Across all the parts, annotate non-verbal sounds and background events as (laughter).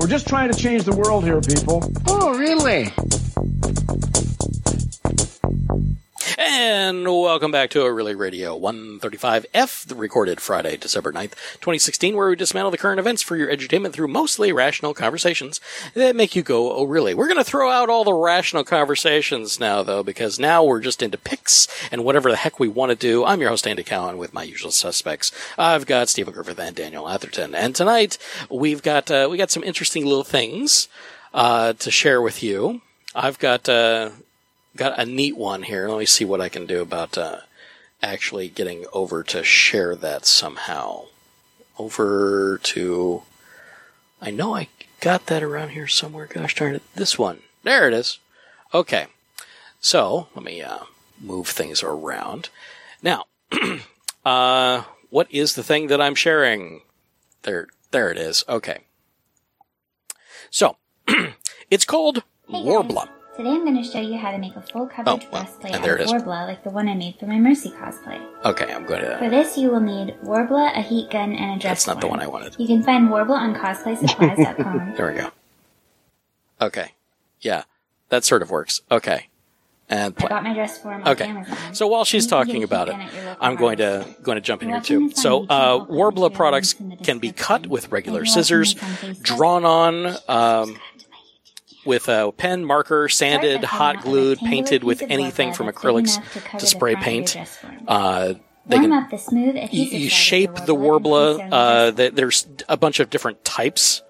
We're just trying to change the world here, people. Oh, really? And welcome back to a Really Radio 135F, recorded Friday, December 9th, 2016, where we dismantle the current events for your edutainment through mostly rational conversations that make you go, oh really? We're going to throw out all the rational conversations now, though, because now we're just into picks and whatever the heck we want to do. I'm your host, Andy Cowan, with my usual suspects. I've got Stephen Griffith and Daniel Atherton. And tonight, we've got, uh, we got some interesting little things, uh, to share with you. I've got, uh, got a neat one here. Let me see what I can do about uh, actually getting over to share that somehow. Over to. I know I got that around here somewhere. Gosh darn it. This one. There it is. Okay. So, let me uh, move things around. Now, (clears throat) uh, what is the thing that I'm sharing? There, there it is. Okay. So, (clears throat) it's called. Worbla. Today I'm going to show you how to make a full coverage Oh, well, breastplate out of. Worbla like the one I made for my Mercy cosplay. Okay, I'm going to. For this you will need Worbla, a heat gun, and a dress That's not the one I wanted. You can find Worbla on cosplaysupplies.com. (laughs) There we go. Okay. Yeah, that sort of works. Okay. And I got my dress form on Okay. Amazon. So while she's You can get a talking about it, gun at your local I'm going to going to jump in here too. So, uh, Worbla products links in the can be cut with regular If you're watching scissors, this on Facebook, drawn on um, with a pen, marker, sanded, hot cutting out a glued, painted with anything from acrylics to spray front of your paint. Uh, they can the smooth you, you shape the Worbla worbla. and place it on your Uh, there's a bunch of different types,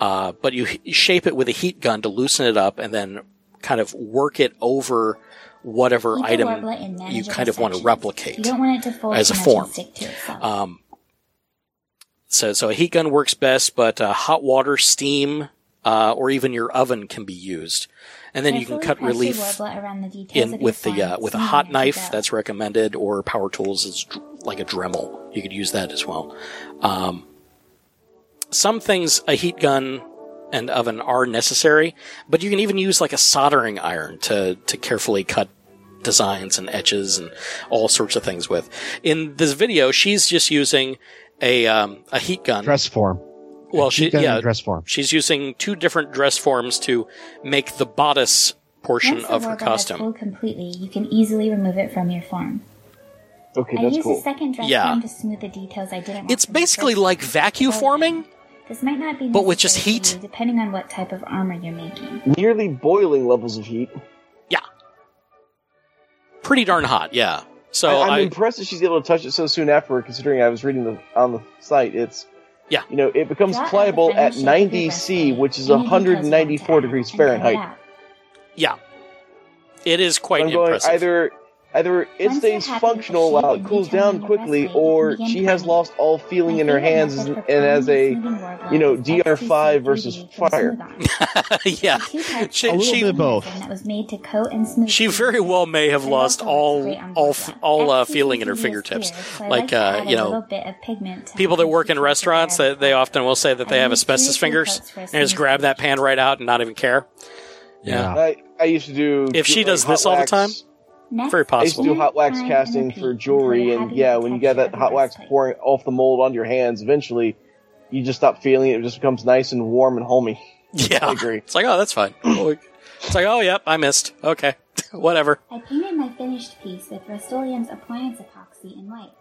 uh, but you h- shape it with a heat gun to loosen it up, and then kind of work it over whatever Keep item you kind of want to replicate. You don't want it to fold as a form. and stick to itself. Um, so, so a heat gun works best, but uh, hot water, steam, uh, or even your oven can be used. And then you can cut relief the in with the uh, with a hot knife. That's recommended, or power tools is dr- like a Dremel. You could use that as well. Um, some things a heat gun and oven are necessary, but you can even use like a soldering iron to to carefully cut designs and etches and all sorts of things with. In this video, she's just using a um, a heat gun. dress form. Well, she Heat gun and yeah, dress form. she's using two different dress forms to make the bodice portion Once of her costume. cooled completely, you can easily remove it from your form. Okay, I that's used cool. a second dress Yeah. form to smooth the details I didn't. It's basically like one. vacuum forming. This might not be but with just heat. you, depending on what type of armor you're making. Nearly boiling levels of heat. Yeah, pretty darn hot. Yeah. So I, I'm I, impressed that she's able to touch it so soon afterward. Considering I was reading the on the site, it's Yeah. you know, it becomes Draw pliable at 90 C, which is any details you want to 194 degrees and cut it Fahrenheit. yeah, it is quite I'm going impressive. either either it Once stays you're happy with the functional while it cools down quickly, or she has lost all feeling in her hands and, for and as a and smoothing worbla you know, is DR5 versus fire. (laughs) Yeah, Two she A little she, bit both. That was made to coat and smooth she very well may have lost all looks great on all all uh, feeling in her fingertips. clear, so I Like uh, you know, little bit of pigment to people that work in restaurants, hair they, they often will say that they have asbestos fingers coats for a and just grab that pan right out and not even care. Yeah. I, I used to do If she does this all the time, Next, Very I used to do hot wax Prime and casting for jewelry, and yeah, when you get that hot wax breastplate. pouring off the mold onto your hands, eventually you just stop feeling it. It just becomes nice and warm and homey. (laughs) yeah, I agree. It's like, oh, that's fine. (clears throat) it's like, oh, yep, I missed. Okay, (laughs) whatever. I painted my finished piece with Rust-Oleum's appliance epoxy in white.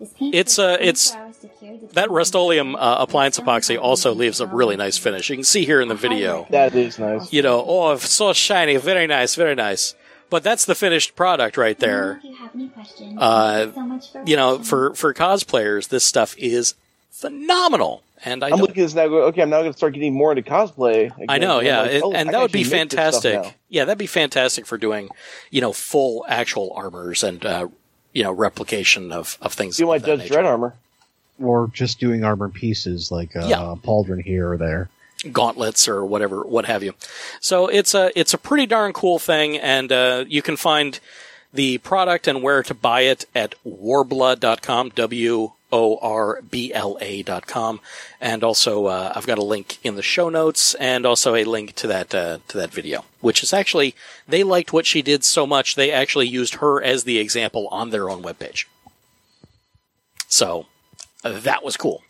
This paint It's, takes uh, it's- hours to cure the That paint. Rust-Oleum uh, appliance epoxy also leaves a really nice finish. You can see here in the video. recommend That it. is nice. You know, oh, so shiny, very nice, very nice. But that's the finished product right there. If you have any questions, Uh, thank you so much for You know, for for cosplayers, this stuff is phenomenal. And I I'm looking at this now. Going, okay, I'm now going to start getting more into cosplay. Again. I know, yeah, like, oh, I and that would be actually make this stuff fantastic. Yeah, that'd be fantastic for doing, you know, full actual armors and uh, you know replication of of things. Do my of that Judge nature. Dredd armor. Or just doing armor pieces like uh, Yeah. pauldron here or there. Gauntlets or whatever, what have you. So it's a it's a pretty darn cool thing, and uh, you can find the product and where to buy it at worbla.com, w o r b l a dot com, and also uh, I've got a link in the show notes and also a link to that uh, to that video, which is actually they liked what she did so much they actually used her as the example on their own webpage. So uh, that was cool.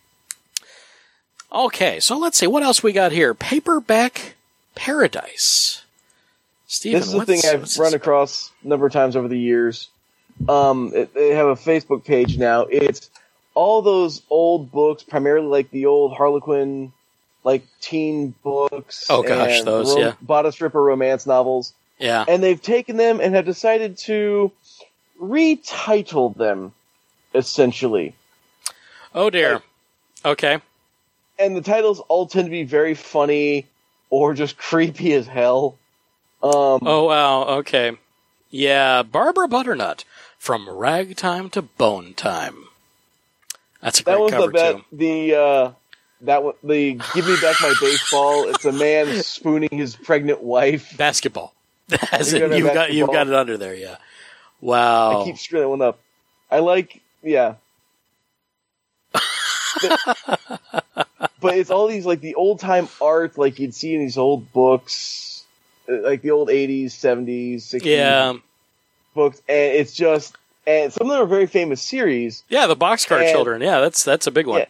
Okay, so let's see what else we got here. Paperback Paradise. Steven, this is a what's- thing I've run across a number of times over the years. Um, it, they have a Facebook page now. It's all those old books, primarily like the old Harlequin, like teen books. Oh, gosh, those, yeah. body stripper romance novels, Yeah. and they've taken them and have decided to retitle them, essentially. Oh dear. Okay. And the titles all tend to be very funny or just (laughs) creepy as hell. Um, Oh wow. Okay. Yeah, Barbara Butternut from Ragtime to Bone Time. That's a that cover the bet. too. The uh, that one, the "Give Me Back My Baseball." It's a man (laughs) spooning his pregnant wife. Basketball. As (laughs) You in, got a you've got you've got it under there. Yeah. Wow. I keep screwing that one up. I like, yeah. But, (laughs) but it's all these like the old time art, like you'd see in these old books, uh, like the old '80s, '70s, '60s yeah. books, and it's just, and some of them are very famous series. Yeah. The Boxcar And- Children. Yeah. That's that's a big one. Yeah.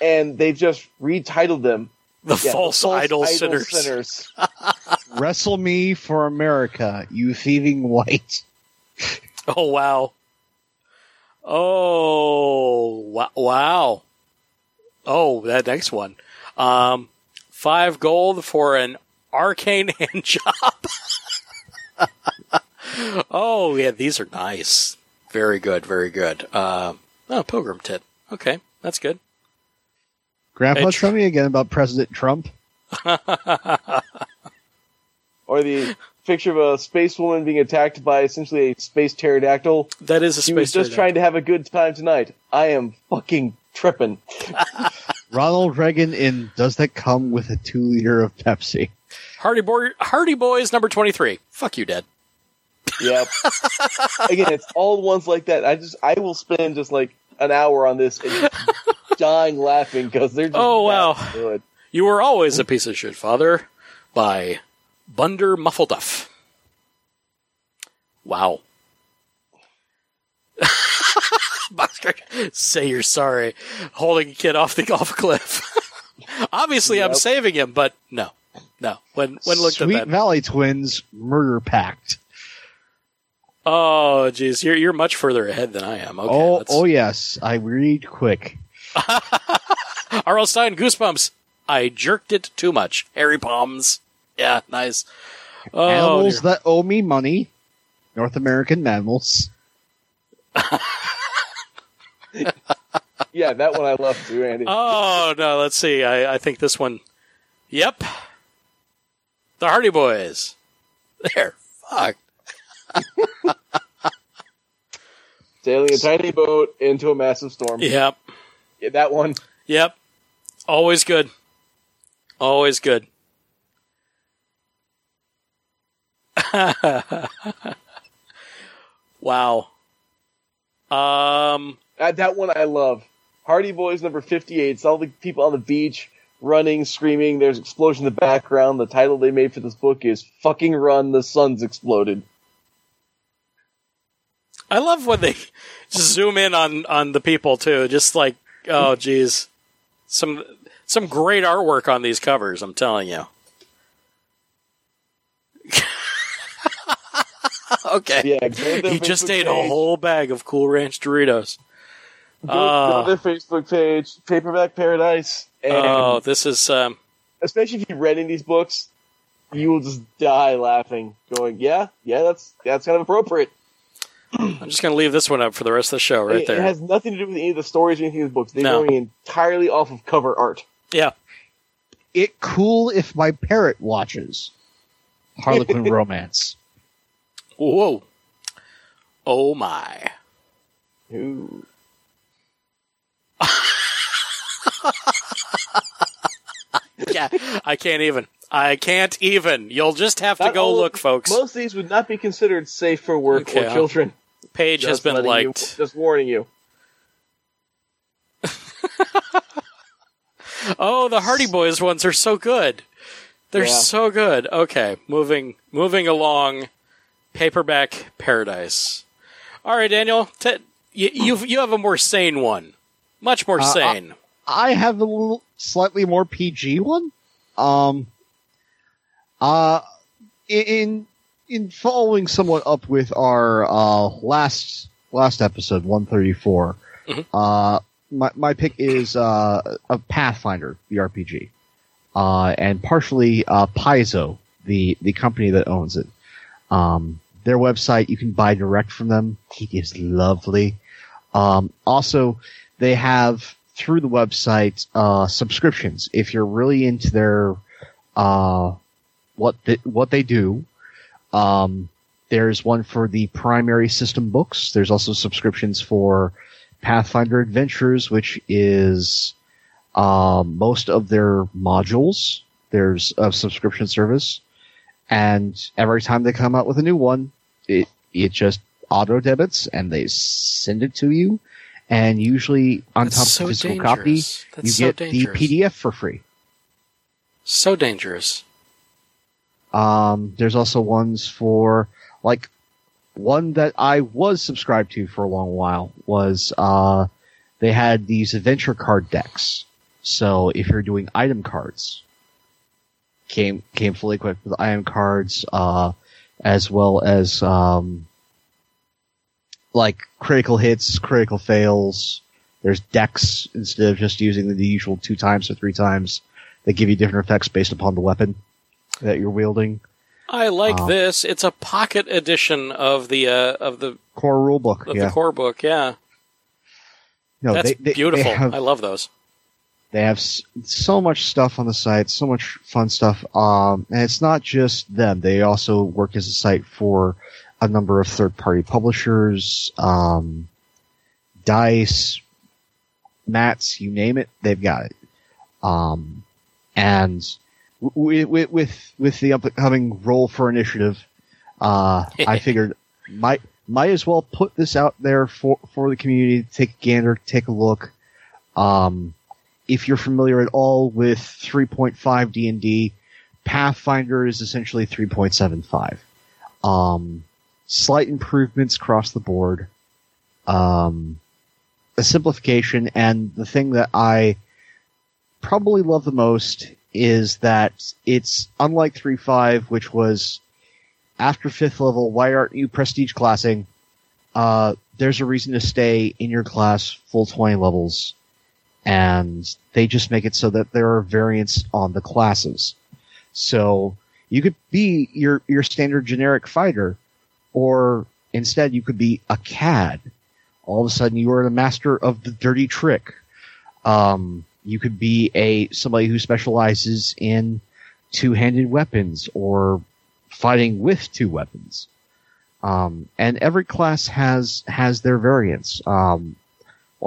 and they've just retitled them The yeah, false, idol, sinners. sinners. Wrestle me for America, you thieving white. (laughs) Oh wow. Oh wow. Oh, that next one. Um, five gold for an arcane (laughs) hand job. (laughs) oh yeah, these are nice. Very good, very good. Uh, oh, pilgrim tit. Okay, that's good. Grandpa, Edge. tell me again about President Trump. or the picture of a space woman being attacked by essentially a space pterodactyl. That is a He space. was just trying to have a good time tonight. I am fucking tripping. (laughs) Ronald Reagan in Does That Come with a Two Liter of Pepsi? Hardy Boy, Hardy Boys number twenty three. Fuck you, Dad. Yep. (laughs) Again, it's all ones like that. I just I will spend just like an hour on this and (laughs) dying laughing because they're just Oh, wow. good. You were always a piece of shit, father. By Bunder Muffleduff. Wow. (laughs) Say you're sorry. Holding a kid off the golf cliff. (laughs) Obviously, I'm saving him, but no, no. When when looked Sweet at that, Valley Twins Murder Pact. oh jeez, you're you're much further ahead than I am. Okay, oh, let's- oh yes, I read quick. (laughs) R.L. Stine, Goosebumps. I jerked it too much. Harry palms. Yeah, nice. Oh, Animals dear. that owe me money. North American mammals. Yeah, that one I love too, Andy. Oh no, let's see. I, I think this one. Yep. The Hardy Boys. There. Fuck. (laughs) Sailing a tiny boat into a massive storm. Yep. Yeah, that one. Yep. Always good. Always good. Wow. Um Uh, that one I love. Hardy Boys number 58. It's all the people on the beach running, screaming. There's explosion in the background. The title they made for this book is Fucking Run, the Sun's Exploded. I love when they just (laughs) zoom in on on the people too. Just like, oh geez, some some great artwork on these covers. I'm telling you. (laughs) okay. Yeah, go to their he just Facebook ate a whole bag of Cool Ranch Doritos. Go, go Oh. to their Facebook page, Paperback Paradise, Oh, this is um, especially if you've read in these books, you will just die laughing, going, "Yeah, yeah, that's that's kind of appropriate." (clears throat) I'm just gonna leave this one up for the rest of the show right it, there. it has nothing to do with any of the stories or anything in the books. They're No. going entirely off of cover art. yeah. It cool if my parrot watches. Harlequin (laughs) romance. Whoa. Oh my. Ooh. (laughs) Yeah, I can't even. I can't even. You'll just have to Not go all look, folks. Most of these would not be considered safe for work Okay, or children. Page has been letting you- liked. just warning you. (laughs) Oh, the Hardy Boys ones are so good. They're Yeah. so good. Okay, moving moving along. Paperback Paradise. All right, Daniel. T- you you you have a more sane one. Much more Uh, sane. I have a little slightly more PG one. Um, uh, in in following somewhat up with our uh, last last episode, one thirty four. Mhm. Uh, my my pick is uh, a Pathfinder, the RPG, uh, and partially uh, Paizo, the the company that owns it. Um, their website you can buy direct from them. Is lovely. Um, also, they have through the website uh, subscriptions. If you're really into their uh, what they, what they do, um, there's one for the primary system books. There's also subscriptions for Pathfinder Adventures, which is um, most of their modules. There's a subscription service, and every time they come out with a new one, it it just auto debits and they send it to you. And usually on That's top so of the physical dangerous. copy, That's you so get dangerous. the PDF for free. So dangerous. Um, there's also ones for like one that I was subscribed to for a long while was uh, they had these adventure card decks. So if you're doing item cards, came came fully equipped with iron cards, uh, as well as um, like critical hits, critical fails. There's decks instead of just using the usual two times or three times. They give you different effects based upon the weapon that you're wielding. I like Uh, this. It's a pocket edition of the uh, of the Core rulebook, of yeah. the core book. Yeah, no, that's they, they, beautiful. They have, I love those. They have so much stuff on the site, so much fun stuff. Um, and it's not just them. They also work as a site for a number of third-party publishers, um, Dice, Mats, you name it, they've got it. Um, and with, with, with, the upcoming Roll for Initiative, uh, (laughs) I figured might, might as well put this out there for, for the community to take a gander, take a look. Um, if you're familiar at all with 3.5 D&D, Pathfinder is essentially 3.75. Um, slight improvements across the board. Um, a simplification, and the thing that I probably love the most is that it's unlike 3.5, which was after fifth level, why aren't you prestige classing? Uh, there's a reason to stay in your class full 20 levels and they just make it so that there are variants on the classes. So you could be your your standard generic fighter, or instead you could be a CAD. All of a sudden you are the master of the dirty trick. Um, you could be a somebody who specializes in two-handed weapons or fighting with two weapons. Um, and every class has has their variants. Um,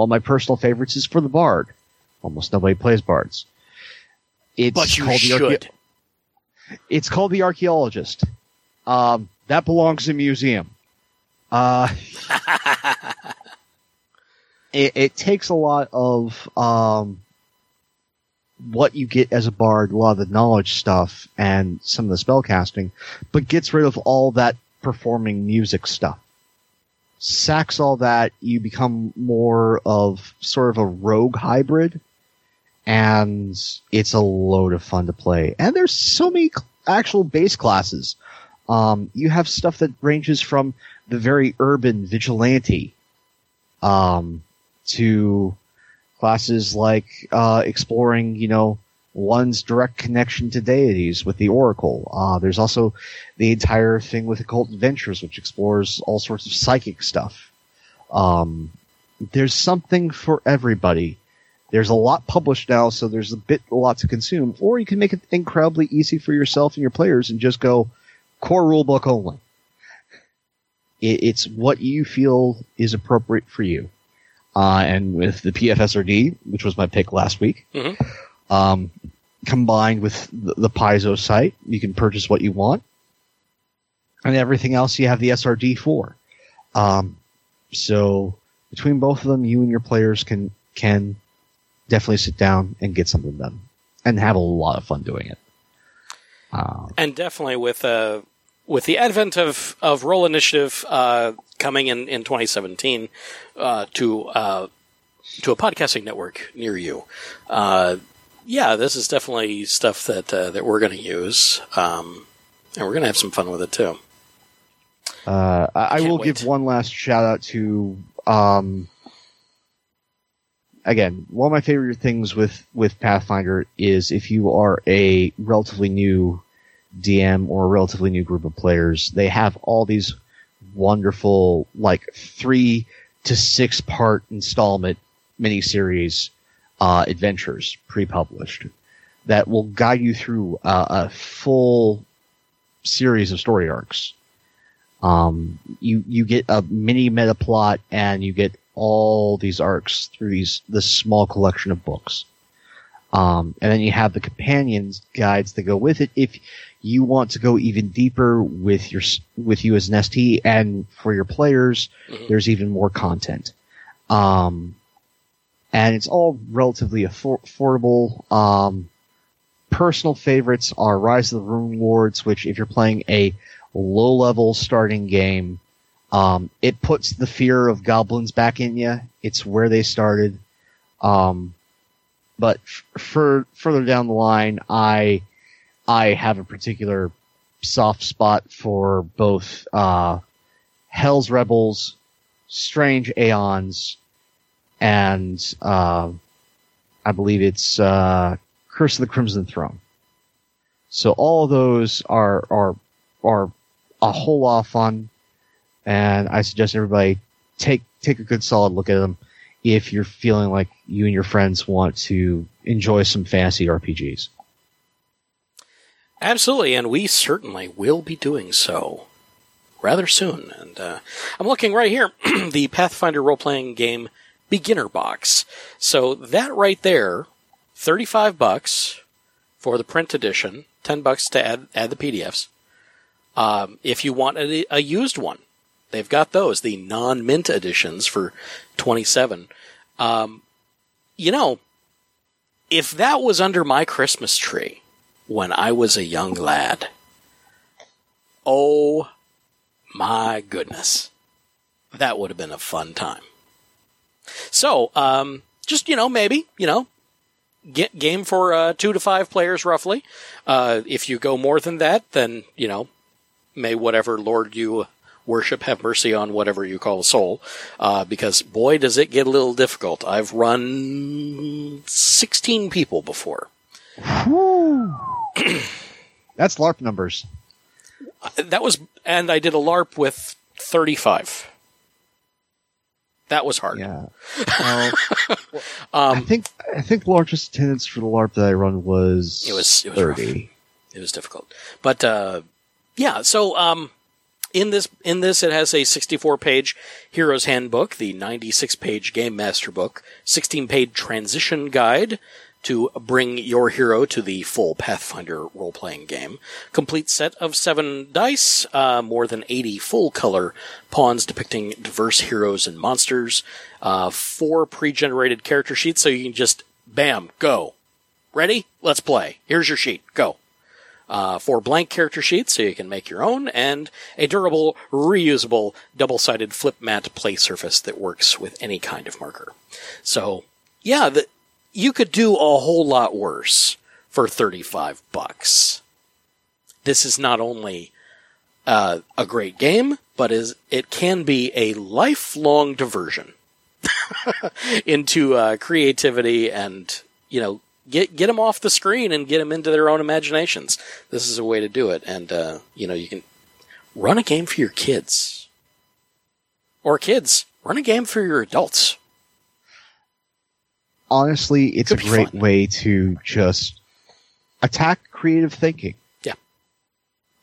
of my personal favorites is for the bard. Almost nobody plays bards. It's But you called the archae- should. it's called the archaeologist. Um, that belongs in a museum. Uh, (laughs) it, it takes a lot of um, what you get as a bard, a lot of the knowledge stuff, and some of the spell casting, but gets rid of all that performing music stuff. Sacks all that, you become more of sort of a rogue hybrid, and it's a load of fun to play. And there's so many actual base classes. Um, you have stuff that ranges from the very urban vigilante, um, to classes like uh, exploring, you know, one's direct connection to deities with the Oracle. Uh, there's also the entire thing with Occult Adventures, which explores all sorts of psychic stuff. Um, there's something for everybody. There's a lot published now, so there's a bit a lot to consume. Or you can make it incredibly easy for yourself and your players and just go core rulebook only. It, it's what you feel is appropriate for you. Uh, and with the PFSRD, which was my pick last week, Mhm. Um, combined with the, the Paizo site, you can purchase what you want. And everything else you have the SRD for. Um, so between both of them, you and your players can, can definitely sit down and get something done and have a lot of fun doing it. Uh, and definitely with uh, with the advent of of Roll Initiative uh, coming in in 2017 uh, to uh, to a podcasting network near you. Yeah, this is definitely stuff that uh, that we're going to use, um, and we're going to have some fun with it too. Uh, I, I will wait. give one last shout out to, um, again, one of my favorite things with, with Pathfinder is if you are a relatively new DM or a relatively new group of players, they have all these wonderful, like, three to six part installment miniseries, uh, adventures pre-published that will guide you through uh, a full series of story arcs. Um, you you get a mini meta plot, and you get all these arcs through these this small collection of books. Um, and then you have the companions guides that go with it. If you want to go even deeper with your with you as an ST, and for your players, Mhm. there's even more content. Um, and it's all relatively affor- affordable. Um, personal favorites are Rise of the Runelords, which if you're playing a low level starting game, um, it puts the fear of goblins back in you. It's where they started. Um, but f- for further down the line, I I have a particular soft spot for both uh, Hell's Rebels, Strange Aeons, and uh, I believe it's uh, Curse of the Crimson Throne. So all those are are are a whole lot of fun, and I suggest everybody take take a good solid look at them if you're feeling like you and your friends want to enjoy some fantasy RPGs. Absolutely, and we certainly will be doing so rather soon. And uh, I'm looking right here, (clears throat) the Pathfinder role playing game beginner box. So that right there, 35 bucks for the print edition, 10 bucks to add add the PDFs. Um, if you want a, a used one, they've got those, the non mint editions for 27. Um, you know, if that was under my Christmas tree when I was a young lad, oh my goodness, that would have been a fun time. So, um, just you know, maybe you know, get game for uh, two to five players roughly. Uh, if you go more than that, then you know, may whatever Lord you worship have mercy on whatever you call a soul, uh, because boy does it get a little difficult. I've run sixteen people before. (clears throat) That's LARP numbers. That was, and I did a LARP with thirty-five. That was hard. Yeah. (laughs) Um, I think I think largest attendance for the LARP that I run was It was- it was rough. thirty. it was difficult. But uh, yeah, so um, in this in this it has a 64 page Hero's Handbook, the 96 page Game Master book, 16 page transition guide to bring your hero to the full Pathfinder role playing game, complete set of seven dice, uh, more than 80 full color pawns depicting diverse heroes and monsters, uh, four pre generated character sheets so you can just bam go. Ready? Let's play. Here's your sheet. Go uh, four blank character sheets so you can make your own, and a durable, reusable, double-sided flip mat play surface that works with any kind of marker. So, yeah, the, you could do a whole lot worse for 35 bucks. This is not only uh, a great game, but is it can be a lifelong diversion (laughs) into uh, creativity and you know get get them off the screen and get them into their own imaginations. This is a way to do it, and uh, you know you can run a game for your kids, or kids run a game for your adults. Honestly, it's Could a great fun. way to just attack creative thinking. Yeah.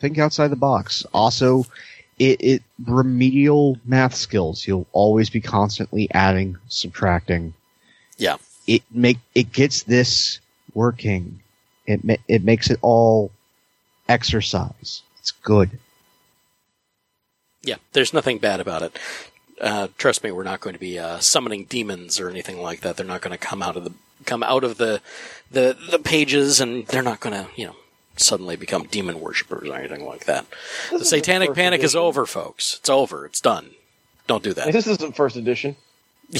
Think outside the box. Also, it, it remedial math skills. You'll always be constantly adding, subtracting. Yeah. It make it gets this working. It ma- it makes it all exercise. It's good. Yeah, there's nothing bad about it. Uh, trust me, we're not going to be uh, summoning demons or anything like that. They're not going to come out of the come out of the the the pages, and they're not going to you know suddenly become demon worshippers or anything like that. the This isn't Satanic first Panic is over, folks. It's over. It's done. Don't do that. This isn't first edition. (laughs)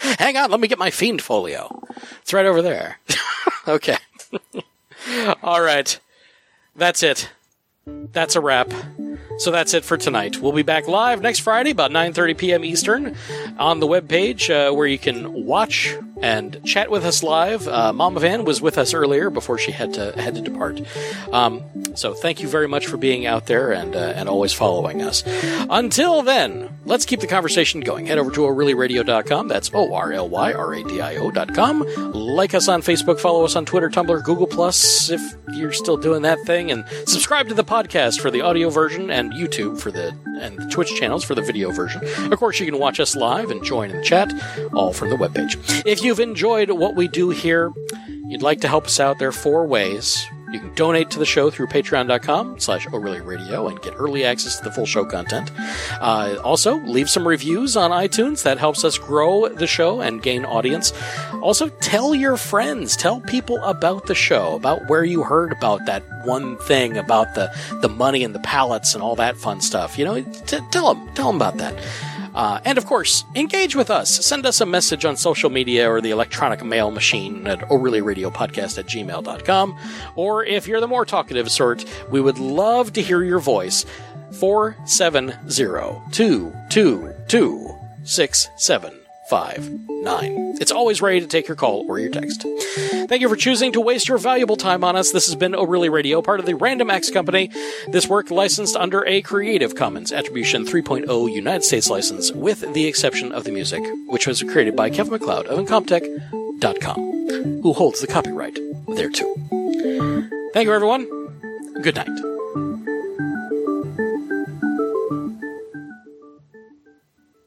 Hang on, let me get my fiend folio. It's right over there. (laughs) okay. (laughs) All right. That's it. That's a wrap. So that's it for tonight. We'll be back live next Friday about 9:30 p.m. Eastern on the webpage uh, where you can watch and chat with us live. Uh, Mama Van was with us earlier before she had to had to depart. Um, so thank you very much for being out there and uh, and always following us. Until then, let's keep the conversation going. Head over to orlyradio.com. That's o r l y r a d i o.com. Like us on Facebook, follow us on Twitter, Tumblr, Google Plus if you're still doing that thing, and subscribe to the podcast for the audio version and YouTube for the and the Twitch channels for the video version. Of course, you can watch us live and join in the chat, all from the webpage. If you've enjoyed what we do here, you'd like to help us out, there are four ways. You can donate to the show through patreon.com slash Radio and get early access to the full show content. Uh, also, leave some reviews on iTunes. That helps us grow the show and gain audience. Also, tell your friends, tell people about the show, about where you heard about that one thing about the, the money and the pallets and all that fun stuff. You know, t- tell them, tell them about that. Uh, and of course, engage with us. Send us a message on social media or the electronic mail machine at Podcast at gmail.com. Or if you're the more talkative sort, we would love to hear your voice. 470 five nine. It's always ready to take your call or your text. Thank you for choosing to waste your valuable time on us. This has been O'Reilly Radio, part of the Random X Company. This work licensed under a Creative Commons Attribution 3.0 United States license, with the exception of the music, which was created by Kevin MacLeod of Incompetech.com, who holds the copyright there too. Thank you, everyone. Good night.